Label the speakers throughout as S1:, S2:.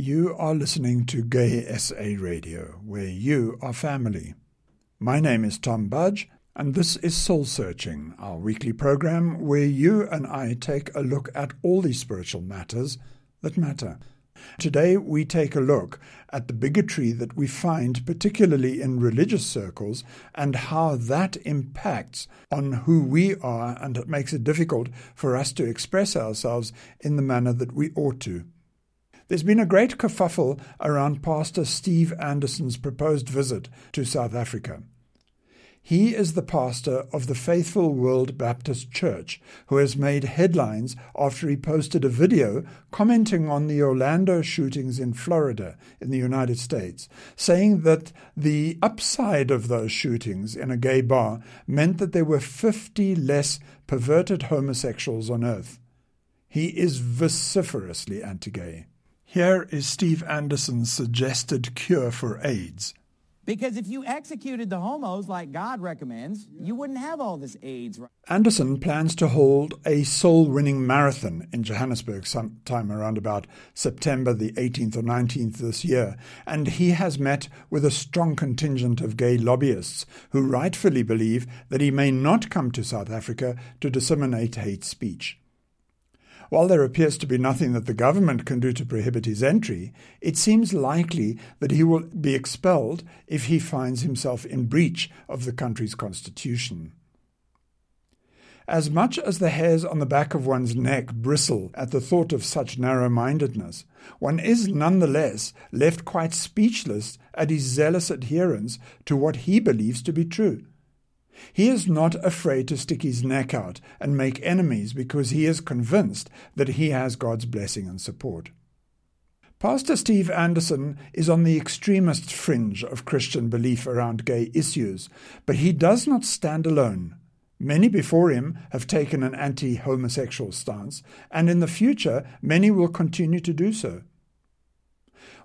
S1: You are listening to Gay SA Radio, where you are family. My name is Tom Budge, and this is Soul Searching, our weekly program where you and I take a look at all these spiritual matters that matter. Today, we take a look at the bigotry that we find, particularly in religious circles, and how that impacts on who we are, and makes it difficult for us to express ourselves in the manner that we ought to. There's been a great kerfuffle around Pastor Steve Anderson's proposed visit to South Africa. He is the pastor of the Faithful World Baptist Church, who has made headlines after he posted a video commenting on the Orlando shootings in Florida, in the United States, saying that the upside of those shootings in a gay bar meant that there were 50 less perverted homosexuals on earth. He is vociferously anti gay. Here is Steve Anderson's suggested cure for AIDS.
S2: Because if you executed the homos like God recommends, you wouldn't have all this AIDS.
S1: Anderson plans to hold a soul winning marathon in Johannesburg sometime around about September the 18th or 19th this year, and he has met with a strong contingent of gay lobbyists who rightfully believe that he may not come to South Africa to disseminate hate speech. While there appears to be nothing that the government can do to prohibit his entry, it seems likely that he will be expelled if he finds himself in breach of the country's constitution. As much as the hairs on the back of one's neck bristle at the thought of such narrow mindedness, one is nonetheless left quite speechless at his zealous adherence to what he believes to be true. He is not afraid to stick his neck out and make enemies because he is convinced that he has God's blessing and support. Pastor Steve Anderson is on the extremist fringe of Christian belief around gay issues, but he does not stand alone. Many before him have taken an anti homosexual stance, and in the future many will continue to do so.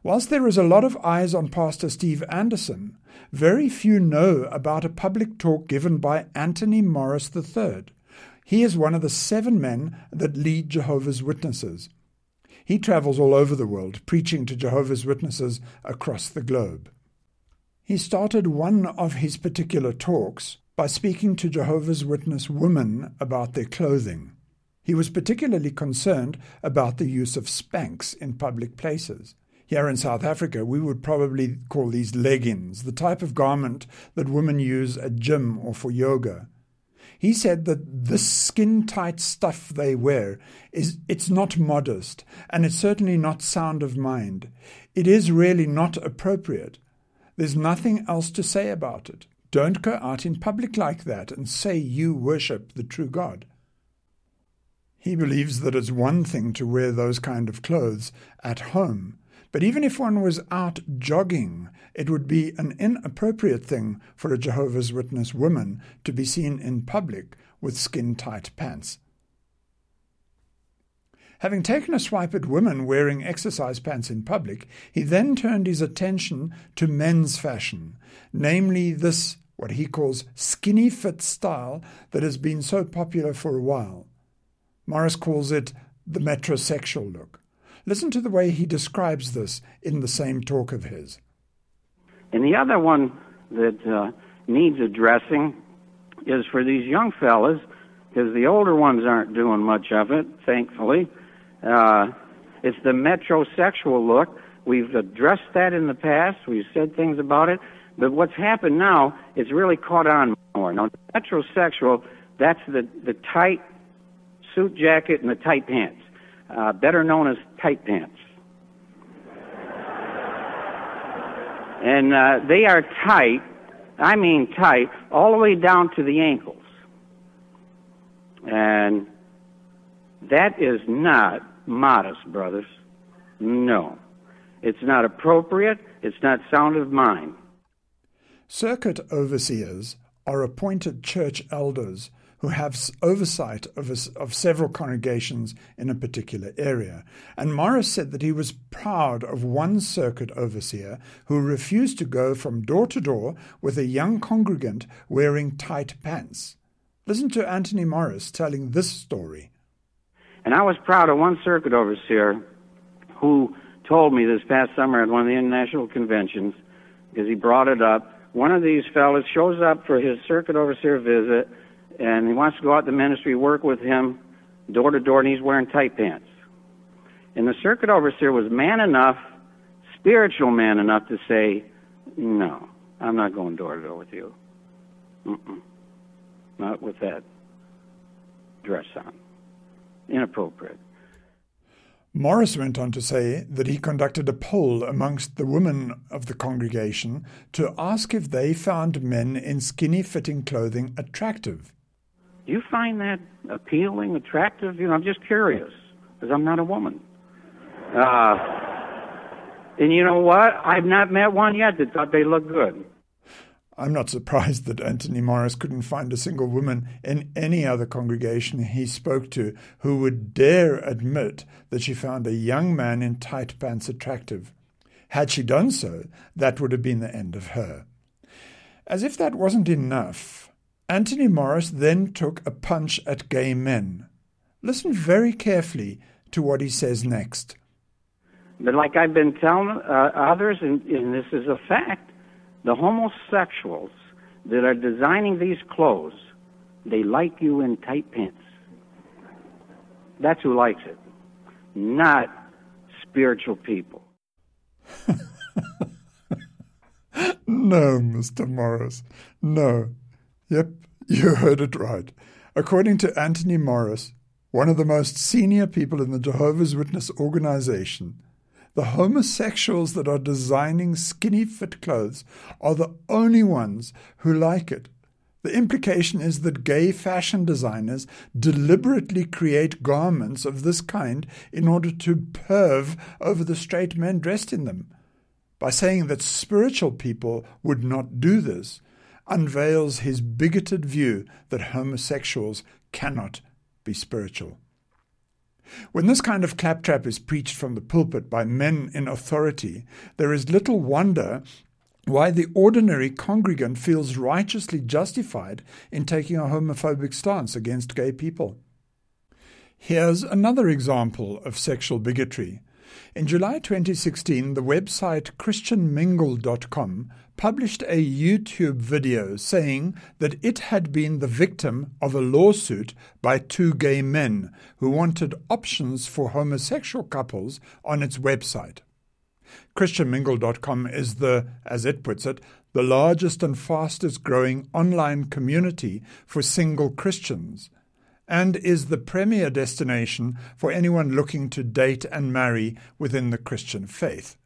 S1: Whilst there is a lot of eyes on Pastor Steve Anderson, very few know about a public talk given by Anthony Morris III. He is one of the seven men that lead Jehovah's Witnesses. He travels all over the world, preaching to Jehovah's Witnesses across the globe. He started one of his particular talks by speaking to Jehovah's Witness women about their clothing. He was particularly concerned about the use of Spanx in public places. Here in South Africa, we would probably call these leggings, the type of garment that women use at gym or for yoga. He said that this skin tight stuff they wear is it's not modest and it's certainly not sound of mind. It is really not appropriate. There's nothing else to say about it. Don't go out in public like that and say you worship the true God. He believes that it's one thing to wear those kind of clothes at home, but even if one was out jogging, it would be an inappropriate thing for a Jehovah's Witness woman to be seen in public with skin tight pants. Having taken a swipe at women wearing exercise pants in public, he then turned his attention to men's fashion, namely this, what he calls skinny fit style that has been so popular for a while. Morris calls it the metrosexual look. Listen to the way he describes this in the same talk of his.
S3: And the other one that uh, needs addressing is for these young fellas, because the older ones aren't doing much of it, thankfully. Uh, it's the metrosexual look. We've addressed that in the past. We've said things about it. But what's happened now, is really caught on more. Now, the metrosexual, that's the, the tight suit jacket and the tight pants uh, better known as tight pants. And uh, they are tight, I mean tight, all the way down to the ankles. And that is not modest, brothers. No. It's not appropriate. It's not sound of mind.
S1: Circuit overseers are appointed church elders who have oversight of, a, of several congregations in a particular area. And Morris said that he was proud of one circuit overseer who refused to go from door to door with a young congregant wearing tight pants. Listen to Anthony Morris telling this story.
S3: And I was proud of one circuit overseer who told me this past summer at one of the international conventions because he brought it up. One of these fellows shows up for his circuit overseer visit, and he wants to go out to the ministry, work with him door to door, and he's wearing tight pants. And the circuit overseer was man enough, spiritual man enough to say, No, I'm not going door to door with you. Mm-mm. Not with that dress on. Inappropriate.
S1: Morris went on to say that he conducted a poll amongst the women of the congregation to ask if they found men in skinny fitting clothing attractive.
S3: Do you find that appealing, attractive? You know, I'm just curious because I'm not a woman. Uh, and you know what? I've not met one yet that thought they looked good.
S1: I'm not surprised that Anthony Morris couldn't find a single woman in any other congregation he spoke to who would dare admit that she found a young man in tight pants attractive. Had she done so, that would have been the end of her. As if that wasn't enough, Anthony Morris then took a punch at gay men. Listen very carefully to what he says next.
S3: But like I've been telling uh, others, and, and this is a fact, the homosexuals that are designing these clothes, they like you in tight pants. That's who likes it, not spiritual people.
S1: no, Mr. Morris, no. Yep, you heard it right. According to Anthony Morris, one of the most senior people in the Jehovah's Witness organization, the homosexuals that are designing skinny fit clothes are the only ones who like it. The implication is that gay fashion designers deliberately create garments of this kind in order to perv over the straight men dressed in them. By saying that spiritual people would not do this, unveils his bigoted view that homosexuals cannot be spiritual. When this kind of claptrap is preached from the pulpit by men in authority, there is little wonder why the ordinary congregant feels righteously justified in taking a homophobic stance against gay people. Here's another example of sexual bigotry. In July 2016, the website ChristianMingle.com published a YouTube video saying that it had been the victim of a lawsuit by two gay men who wanted options for homosexual couples on its website. ChristianMingle.com is the, as it puts it, the largest and fastest growing online community for single Christians and is the premier destination for anyone looking to date and marry within the Christian faith.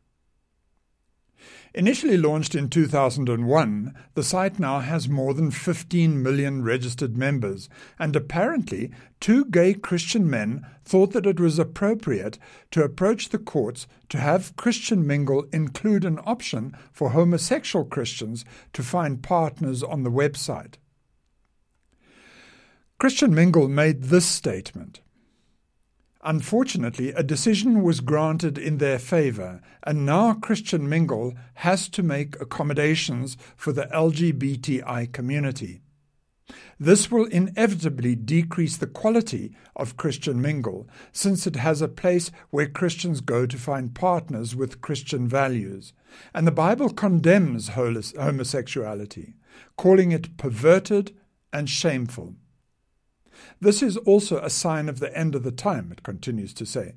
S1: Initially launched in 2001, the site now has more than 15 million registered members, and apparently two gay Christian men thought that it was appropriate to approach the courts to have Christian Mingle include an option for homosexual Christians to find partners on the website. Christian Mingle made this statement. Unfortunately, a decision was granted in their favor, and now Christian Mingle has to make accommodations for the LGBTI community. This will inevitably decrease the quality of Christian Mingle, since it has a place where Christians go to find partners with Christian values. And the Bible condemns homosexuality, calling it perverted and shameful. This is also a sign of the end of the time, it continues to say.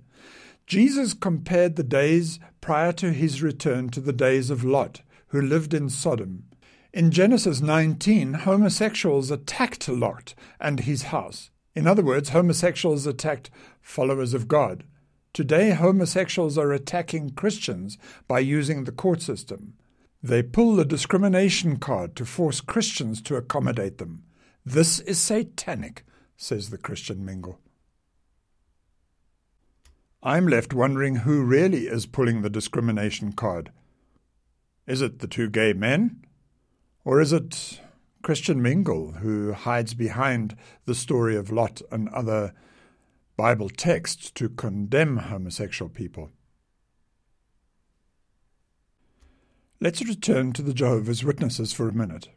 S1: Jesus compared the days prior to his return to the days of Lot, who lived in Sodom. In Genesis 19, homosexuals attacked Lot and his house. In other words, homosexuals attacked followers of God. Today, homosexuals are attacking Christians by using the court system. They pull the discrimination card to force Christians to accommodate them. This is satanic says the Christian Mingle. I'm left wondering who really is pulling the discrimination card. Is it the two gay men? Or is it Christian Mingle who hides behind the story of Lot and other Bible texts to condemn homosexual people? Let's return to the Jehovah's Witnesses for a minute.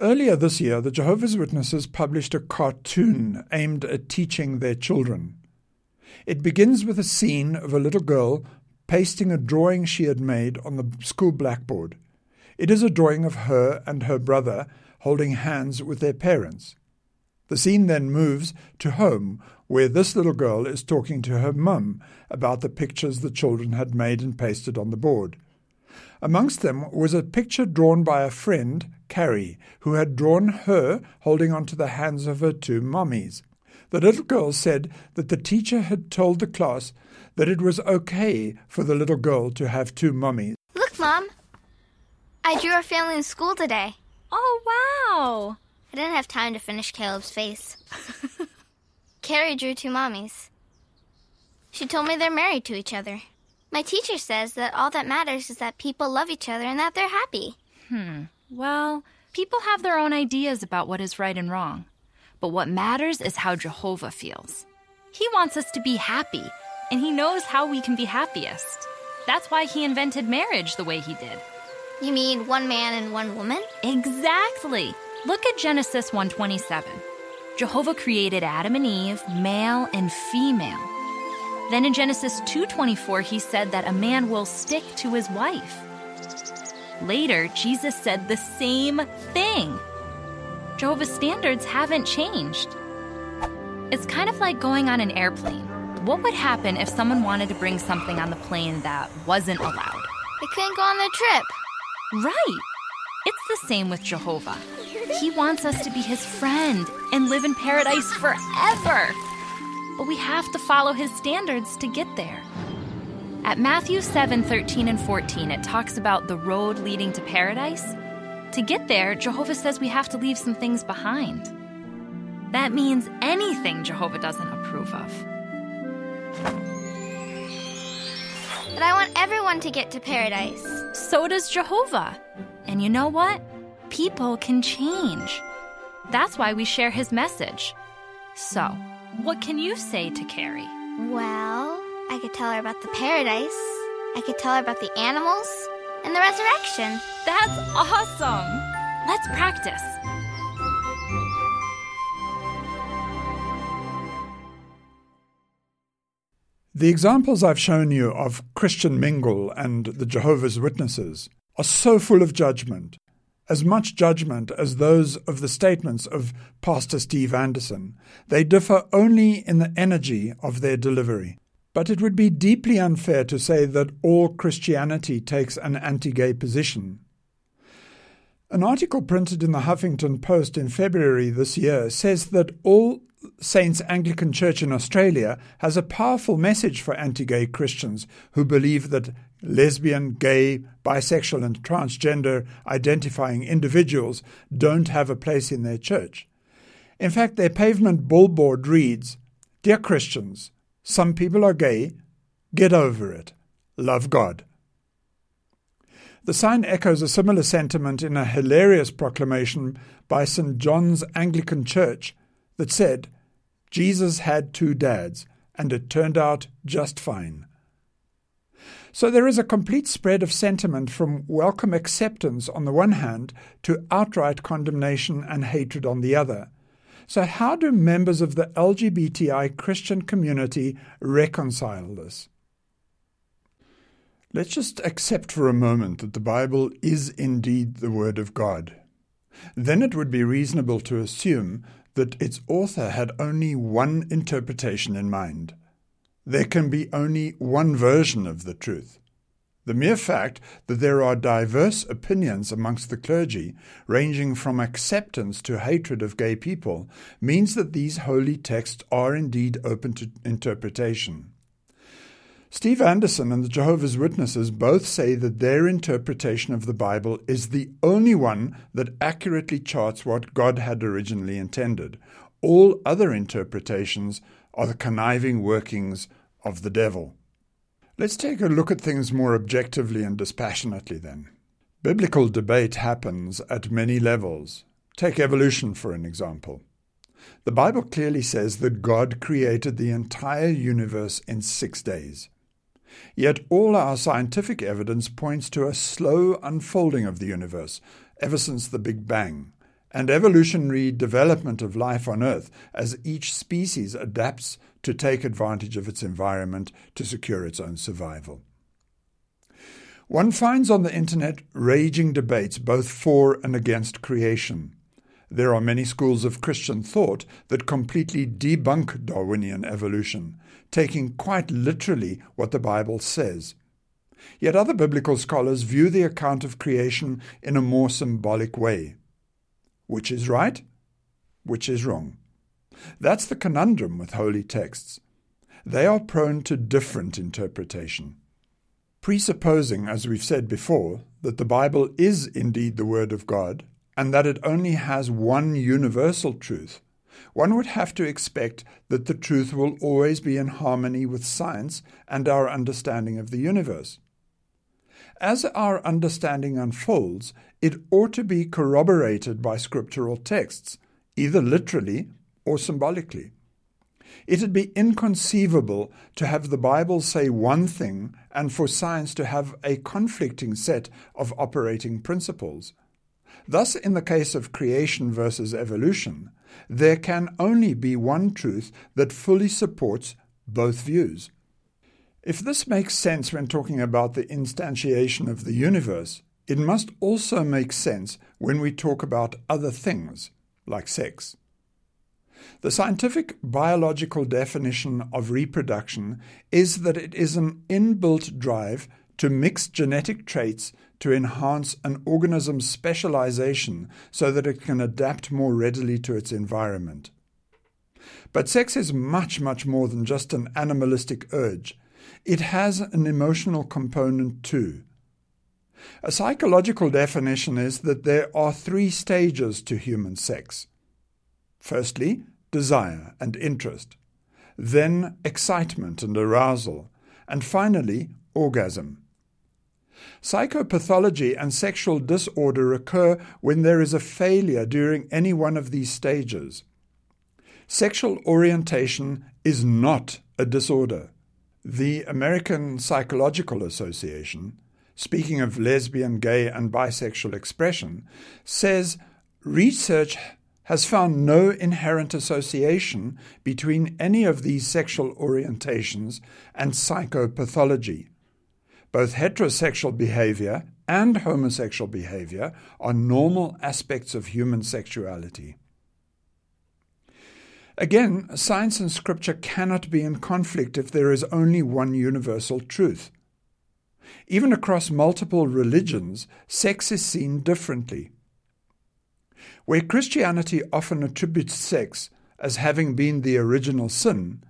S1: Earlier this year, the Jehovah's Witnesses published a cartoon aimed at teaching their children. It begins with a scene of a little girl pasting a drawing she had made on the school blackboard. It is a drawing of her and her brother holding hands with their parents. The scene then moves to home, where this little girl is talking to her mum about the pictures the children had made and pasted on the board. Amongst them was a picture drawn by a friend, Carrie, who had drawn her holding onto the hands of her two mummies. The little girl said that the teacher had told the class that it was okay for the little girl to have two mummies.
S4: Look, Mom. I drew our family in school today.
S5: Oh, wow.
S4: I didn't have time to finish Caleb's face. Carrie drew two mummies. She told me they're married to each other. My teacher says that all that matters is that people love each other and that they're happy.
S5: Hmm. Well, people have their own ideas about what is right and wrong. But what matters is how Jehovah feels. He wants us to be happy, and He knows how we can be happiest. That's why He invented marriage the way He did.
S4: You mean one man and one woman?
S5: Exactly. Look at Genesis 127. Jehovah created Adam and Eve, male and female. Then in Genesis 2:24 he said that a man will stick to his wife. Later, Jesus said the same thing. Jehovah's standards haven't changed. It's kind of like going on an airplane. What would happen if someone wanted to bring something on the plane that wasn't allowed?
S4: They couldn't go on the trip.
S5: Right. It's the same with Jehovah. He wants us to be his friend and live in paradise forever. But we have to follow his standards to get there. At Matthew 7 13 and 14, it talks about the road leading to paradise. To get there, Jehovah says we have to leave some things behind. That means anything Jehovah doesn't approve of.
S4: But I want everyone to get to paradise.
S5: So does Jehovah. And you know what? People can change. That's why we share his message. So, what can you say to Carrie?
S4: Well, I could tell her about the paradise. I could tell her about the animals and the resurrection.
S5: That's awesome! Let's practice.
S1: The examples I've shown you of Christian Mingle and the Jehovah's Witnesses are so full of judgment, as much judgment as those of the statements of Pastor Steve Anderson. They differ only in the energy of their delivery. But it would be deeply unfair to say that all Christianity takes an anti gay position. An article printed in the Huffington Post in February this year says that All Saints Anglican Church in Australia has a powerful message for anti gay Christians who believe that lesbian, gay, bisexual, and transgender identifying individuals don't have a place in their church. In fact, their pavement billboard reads Dear Christians, some people are gay. Get over it. Love God. The sign echoes a similar sentiment in a hilarious proclamation by St. John's Anglican Church that said, Jesus had two dads, and it turned out just fine. So there is a complete spread of sentiment from welcome acceptance on the one hand to outright condemnation and hatred on the other. So, how do members of the LGBTI Christian community reconcile this? Let's just accept for a moment that the Bible is indeed the Word of God. Then it would be reasonable to assume that its author had only one interpretation in mind. There can be only one version of the truth. The mere fact that there are diverse opinions amongst the clergy, ranging from acceptance to hatred of gay people, means that these holy texts are indeed open to interpretation. Steve Anderson and the Jehovah's Witnesses both say that their interpretation of the Bible is the only one that accurately charts what God had originally intended. All other interpretations are the conniving workings of the devil. Let's take a look at things more objectively and dispassionately then. Biblical debate happens at many levels. Take evolution for an example. The Bible clearly says that God created the entire universe in six days. Yet all our scientific evidence points to a slow unfolding of the universe ever since the Big Bang, and evolutionary development of life on Earth as each species adapts to take advantage of its environment to secure its own survival. One finds on the internet raging debates both for and against creation. There are many schools of Christian thought that completely debunk Darwinian evolution, taking quite literally what the Bible says. Yet other biblical scholars view the account of creation in a more symbolic way. Which is right? Which is wrong? That's the conundrum with holy texts. They are prone to different interpretation. Presupposing, as we've said before, that the Bible is indeed the Word of God, and that it only has one universal truth, one would have to expect that the truth will always be in harmony with science and our understanding of the universe. As our understanding unfolds, it ought to be corroborated by scriptural texts, either literally or symbolically. It'd be inconceivable to have the Bible say one thing and for science to have a conflicting set of operating principles. Thus, in the case of creation versus evolution, there can only be one truth that fully supports both views. If this makes sense when talking about the instantiation of the universe, it must also make sense when we talk about other things, like sex. The scientific biological definition of reproduction is that it is an inbuilt drive to mix genetic traits to enhance an organism's specialization so that it can adapt more readily to its environment. But sex is much, much more than just an animalistic urge. It has an emotional component too. A psychological definition is that there are three stages to human sex. Firstly, desire and interest, then excitement and arousal, and finally, orgasm. Psychopathology and sexual disorder occur when there is a failure during any one of these stages. Sexual orientation is not a disorder. The American Psychological Association, speaking of lesbian, gay, and bisexual expression, says research has found no inherent association between any of these sexual orientations and psychopathology. Both heterosexual behavior and homosexual behavior are normal aspects of human sexuality. Again, science and scripture cannot be in conflict if there is only one universal truth. Even across multiple religions, sex is seen differently. Where Christianity often attributes sex as having been the original sin,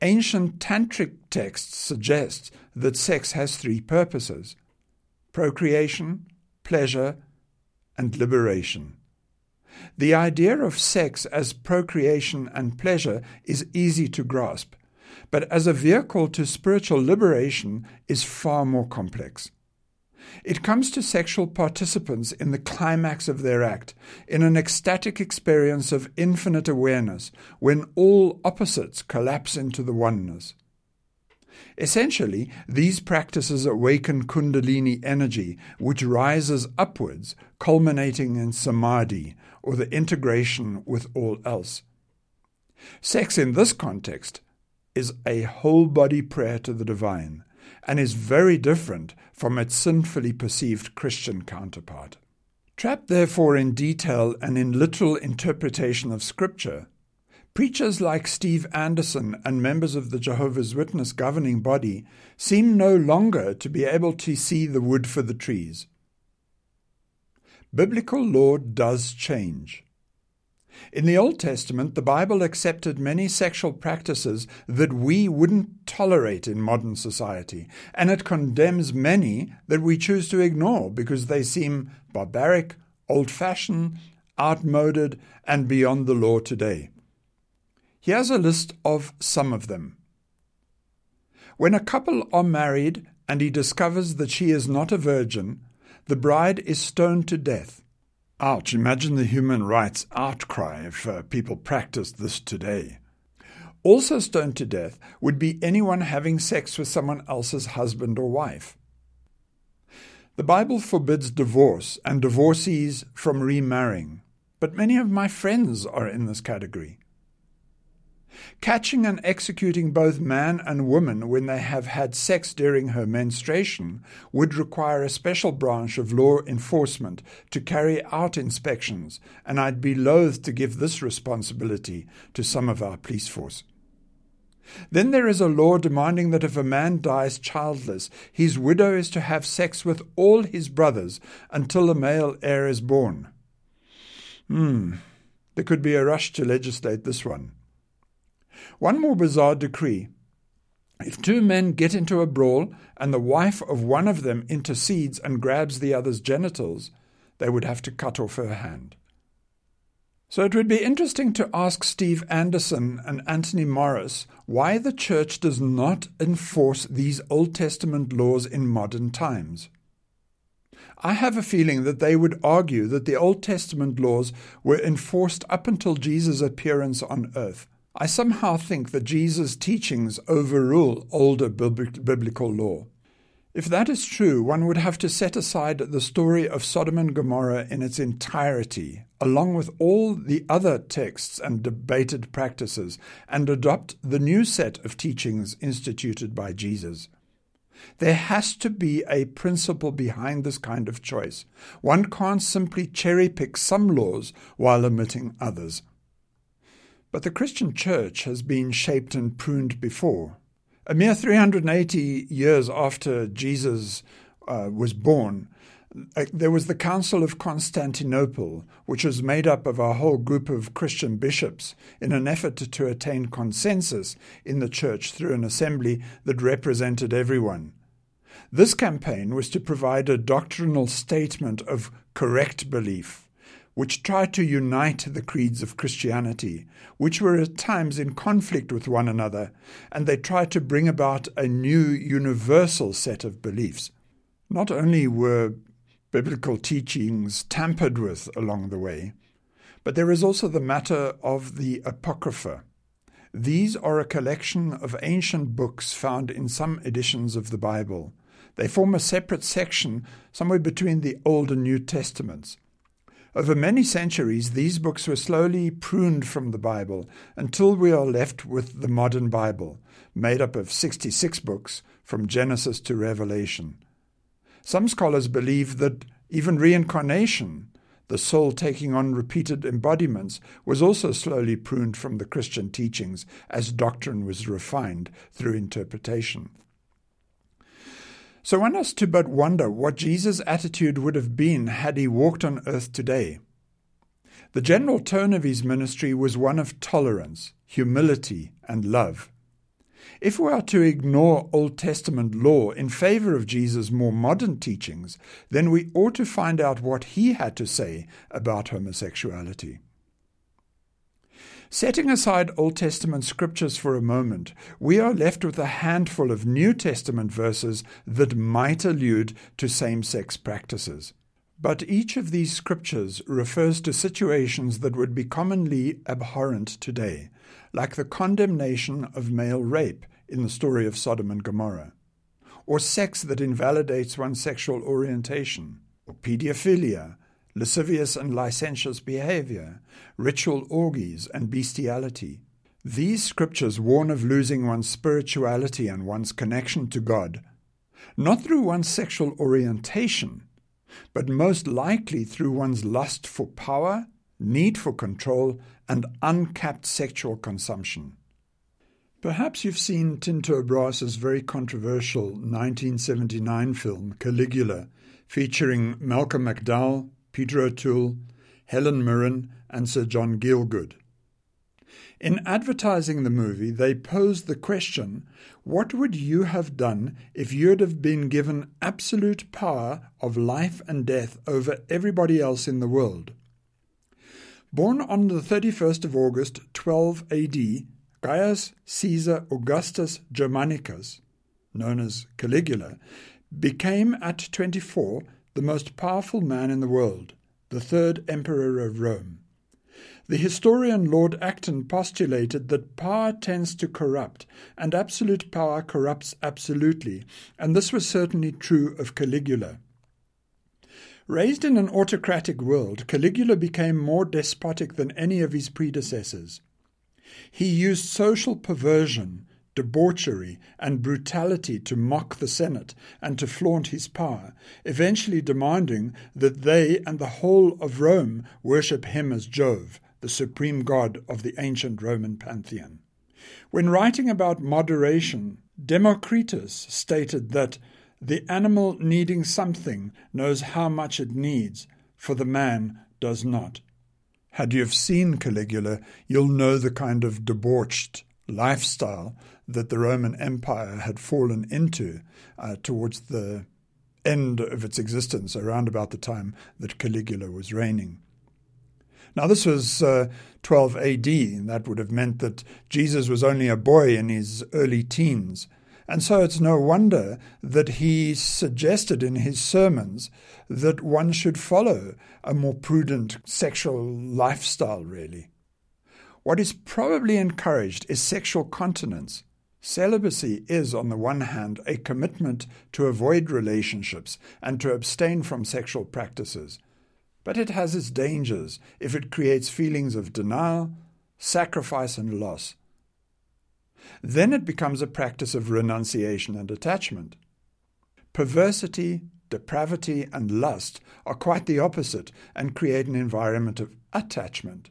S1: ancient tantric texts suggest that sex has three purposes procreation, pleasure, and liberation. The idea of sex as procreation and pleasure is easy to grasp, but as a vehicle to spiritual liberation is far more complex. It comes to sexual participants in the climax of their act, in an ecstatic experience of infinite awareness, when all opposites collapse into the oneness. Essentially, these practices awaken Kundalini energy, which rises upwards, culminating in samadhi, or the integration with all else. Sex in this context is a whole body prayer to the divine and is very different from its sinfully perceived Christian counterpart. Trapped therefore in detail and in literal interpretation of Scripture, preachers like Steve Anderson and members of the Jehovah's Witness governing body seem no longer to be able to see the wood for the trees. Biblical law does change. In the Old Testament, the Bible accepted many sexual practices that we wouldn't tolerate in modern society, and it condemns many that we choose to ignore because they seem barbaric, old fashioned, outmoded, and beyond the law today. Here's a list of some of them. When a couple are married and he discovers that she is not a virgin, the bride is stoned to death. Ouch, imagine the human rights outcry if uh, people practiced this today. Also stoned to death would be anyone having sex with someone else's husband or wife. The Bible forbids divorce and divorcees from remarrying, but many of my friends are in this category. Catching and executing both man and woman when they have had sex during her menstruation would require a special branch of law enforcement to carry out inspections, and I'd be loath to give this responsibility to some of our police force. Then there is a law demanding that if a man dies childless, his widow is to have sex with all his brothers until a male heir is born. Hmm, there could be a rush to legislate this one. One more bizarre decree. If two men get into a brawl and the wife of one of them intercedes and grabs the other's genitals, they would have to cut off her hand. So it would be interesting to ask Steve Anderson and Anthony Morris why the church does not enforce these Old Testament laws in modern times. I have a feeling that they would argue that the Old Testament laws were enforced up until Jesus' appearance on earth, I somehow think that Jesus' teachings overrule older biblical law. If that is true, one would have to set aside the story of Sodom and Gomorrah in its entirety, along with all the other texts and debated practices, and adopt the new set of teachings instituted by Jesus. There has to be a principle behind this kind of choice. One can't simply cherry pick some laws while omitting others. But the Christian church has been shaped and pruned before. A mere 380 years after Jesus uh, was born, uh, there was the Council of Constantinople, which was made up of a whole group of Christian bishops in an effort to, to attain consensus in the church through an assembly that represented everyone. This campaign was to provide a doctrinal statement of correct belief which tried to unite the creeds of Christianity, which were at times in conflict with one another, and they tried to bring about a new universal set of beliefs. Not only were biblical teachings tampered with along the way, but there is also the matter of the Apocrypha. These are a collection of ancient books found in some editions of the Bible. They form a separate section somewhere between the Old and New Testaments. Over many centuries, these books were slowly pruned from the Bible until we are left with the modern Bible, made up of 66 books from Genesis to Revelation. Some scholars believe that even reincarnation, the soul taking on repeated embodiments, was also slowly pruned from the Christian teachings as doctrine was refined through interpretation. So one has to but wonder what Jesus' attitude would have been had he walked on earth today. The general tone of his ministry was one of tolerance, humility, and love. If we are to ignore Old Testament law in favor of Jesus' more modern teachings, then we ought to find out what he had to say about homosexuality. Setting aside Old Testament scriptures for a moment, we are left with a handful of New Testament verses that might allude to same sex practices. But each of these scriptures refers to situations that would be commonly abhorrent today, like the condemnation of male rape in the story of Sodom and Gomorrah, or sex that invalidates one's sexual orientation, or pedophilia, lascivious and licentious behavior, ritual orgies, and bestiality. These scriptures warn of losing one's spirituality and one's connection to God, not through one's sexual orientation, but most likely through one's lust for power, need for control, and uncapped sexual consumption. Perhaps you've seen Tinto Brass's very controversial 1979 film Caligula, featuring Malcolm McDowell, Peter O'Toole, Helen Mirren, and Sir John Gielgud. In advertising the movie, they posed the question what would you have done if you'd have been given absolute power of life and death over everybody else in the world? Born on the 31st of August 12 AD, Gaius Caesar Augustus Germanicus, known as Caligula, became at 24 the most powerful man in the world, the third emperor of Rome. The historian Lord Acton postulated that power tends to corrupt, and absolute power corrupts absolutely, and this was certainly true of Caligula. Raised in an autocratic world, Caligula became more despotic than any of his predecessors. He used social perversion, debauchery, and brutality to mock the Senate and to flaunt his power, eventually demanding that they and the whole of Rome worship him as Jove, the supreme god of the ancient Roman pantheon. When writing about moderation, Democritus stated that the animal needing something knows how much it needs, for the man does not. Had you have seen Caligula, you'll know the kind of debauched lifestyle that the Roman Empire had fallen into uh, towards the end of its existence, around about the time that Caligula was reigning. Now, this was uh, 12 AD, and that would have meant that Jesus was only a boy in his early teens. And so it's no wonder that he suggested in his sermons that one should follow a more prudent sexual lifestyle, really. What is probably encouraged is sexual continence. Celibacy is, on the one hand, a commitment to avoid relationships and to abstain from sexual practices. But it has its dangers if it creates feelings of denial, sacrifice, and loss. Then it becomes a practice of renunciation and attachment. Perversity, depravity, and lust are quite the opposite and create an environment of attachment.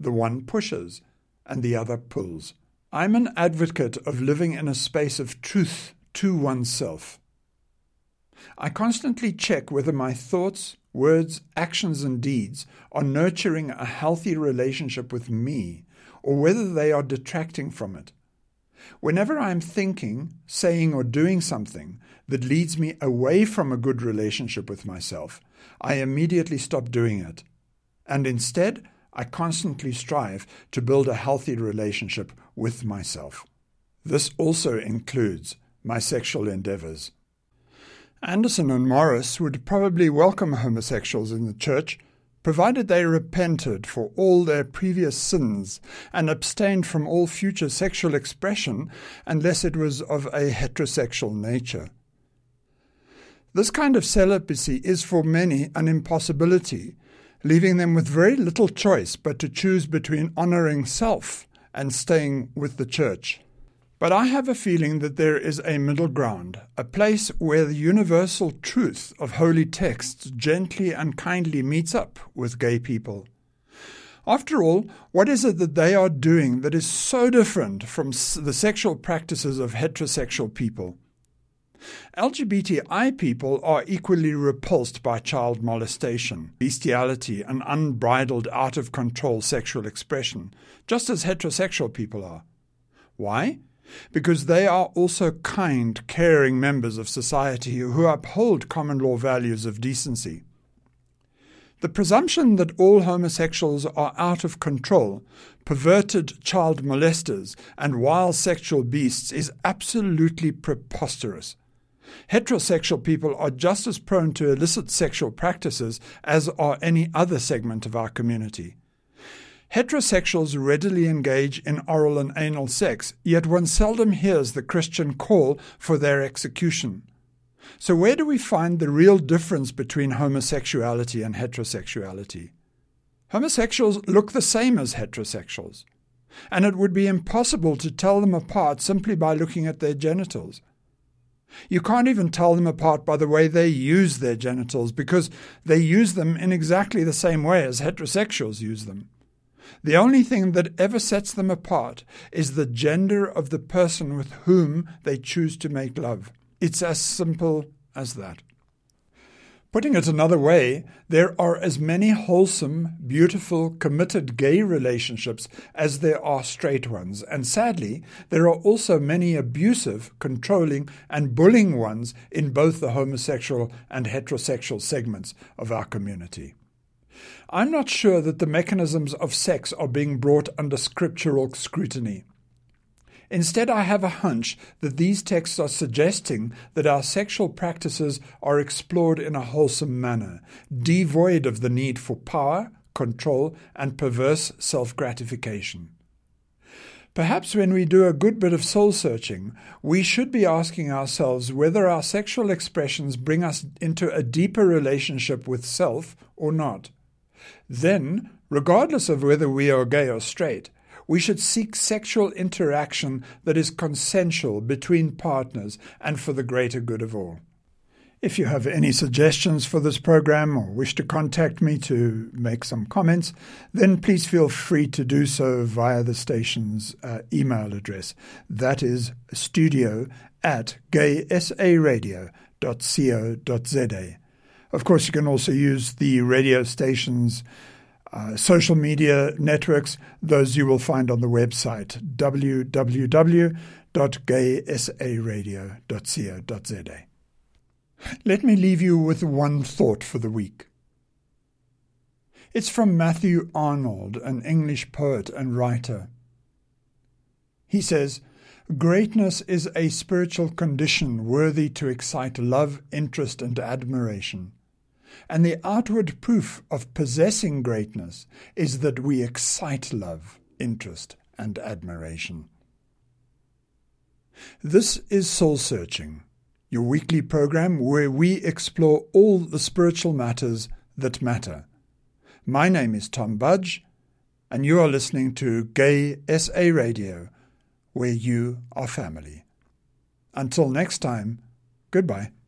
S1: The one pushes, and the other pulls. I'm an advocate of living in a space of truth to oneself. I constantly check whether my thoughts, words, actions, and deeds are nurturing a healthy relationship with me or whether they are detracting from it. Whenever I am thinking, saying, or doing something that leads me away from a good relationship with myself, I immediately stop doing it. And instead, I constantly strive to build a healthy relationship with myself. This also includes my sexual endeavors. Anderson and Morris would probably welcome homosexuals in the church, provided they repented for all their previous sins and abstained from all future sexual expression unless it was of a heterosexual nature. This kind of celibacy is for many an impossibility, leaving them with very little choice but to choose between honoring self and staying with the church. But I have a feeling that there is a middle ground, a place where the universal truth of holy texts gently and kindly meets up with gay people. After all, what is it that they are doing that is so different from the sexual practices of heterosexual people? LGBTI people are equally repulsed by child molestation, bestiality, and unbridled, out of control sexual expression, just as heterosexual people are. Why? because they are also kind, caring members of society who uphold common law values of decency. The presumption that all homosexuals are out of control, perverted child molesters, and wild sexual beasts is absolutely preposterous. Heterosexual people are just as prone to illicit sexual practices as are any other segment of our community. Heterosexuals readily engage in oral and anal sex, yet one seldom hears the Christian call for their execution. So, where do we find the real difference between homosexuality and heterosexuality? Homosexuals look the same as heterosexuals, and it would be impossible to tell them apart simply by looking at their genitals. You can't even tell them apart by the way they use their genitals because they use them in exactly the same way as heterosexuals use them. The only thing that ever sets them apart is the gender of the person with whom they choose to make love. It's as simple as that. Putting it another way, there are as many wholesome, beautiful, committed gay relationships as there are straight ones, and sadly, there are also many abusive, controlling, and bullying ones in both the homosexual and heterosexual segments of our community. I'm not sure that the mechanisms of sex are being brought under scriptural scrutiny. Instead, I have a hunch that these texts are suggesting that our sexual practices are explored in a wholesome manner, devoid of the need for power, control, and perverse self gratification. Perhaps when we do a good bit of soul searching, we should be asking ourselves whether our sexual expressions bring us into a deeper relationship with self or not. Then, regardless of whether we are gay or straight, We should seek sexual interaction that is consensual between partners and for the greater good of all. If you have any suggestions for this program or wish to contact me to make some comments, then please feel free to do so via the station's uh, email address. That is studio at gaysaradio.co.za. Of course, you can also use the radio station's uh, social media networks. Those you will find on the website www.gaysaradio.co.za. Let me leave you with one thought for the week. It's from Matthew Arnold, an English poet and writer. He says, Greatness is a spiritual condition worthy to excite love, interest, and admiration. And the outward proof of possessing greatness is that we excite love, interest, and admiration. This is Soul Searching, your weekly program where we explore all the spiritual matters that matter. My name is Tom Budge, and you are listening to Gay SA Radio where you are family. Until next time, goodbye.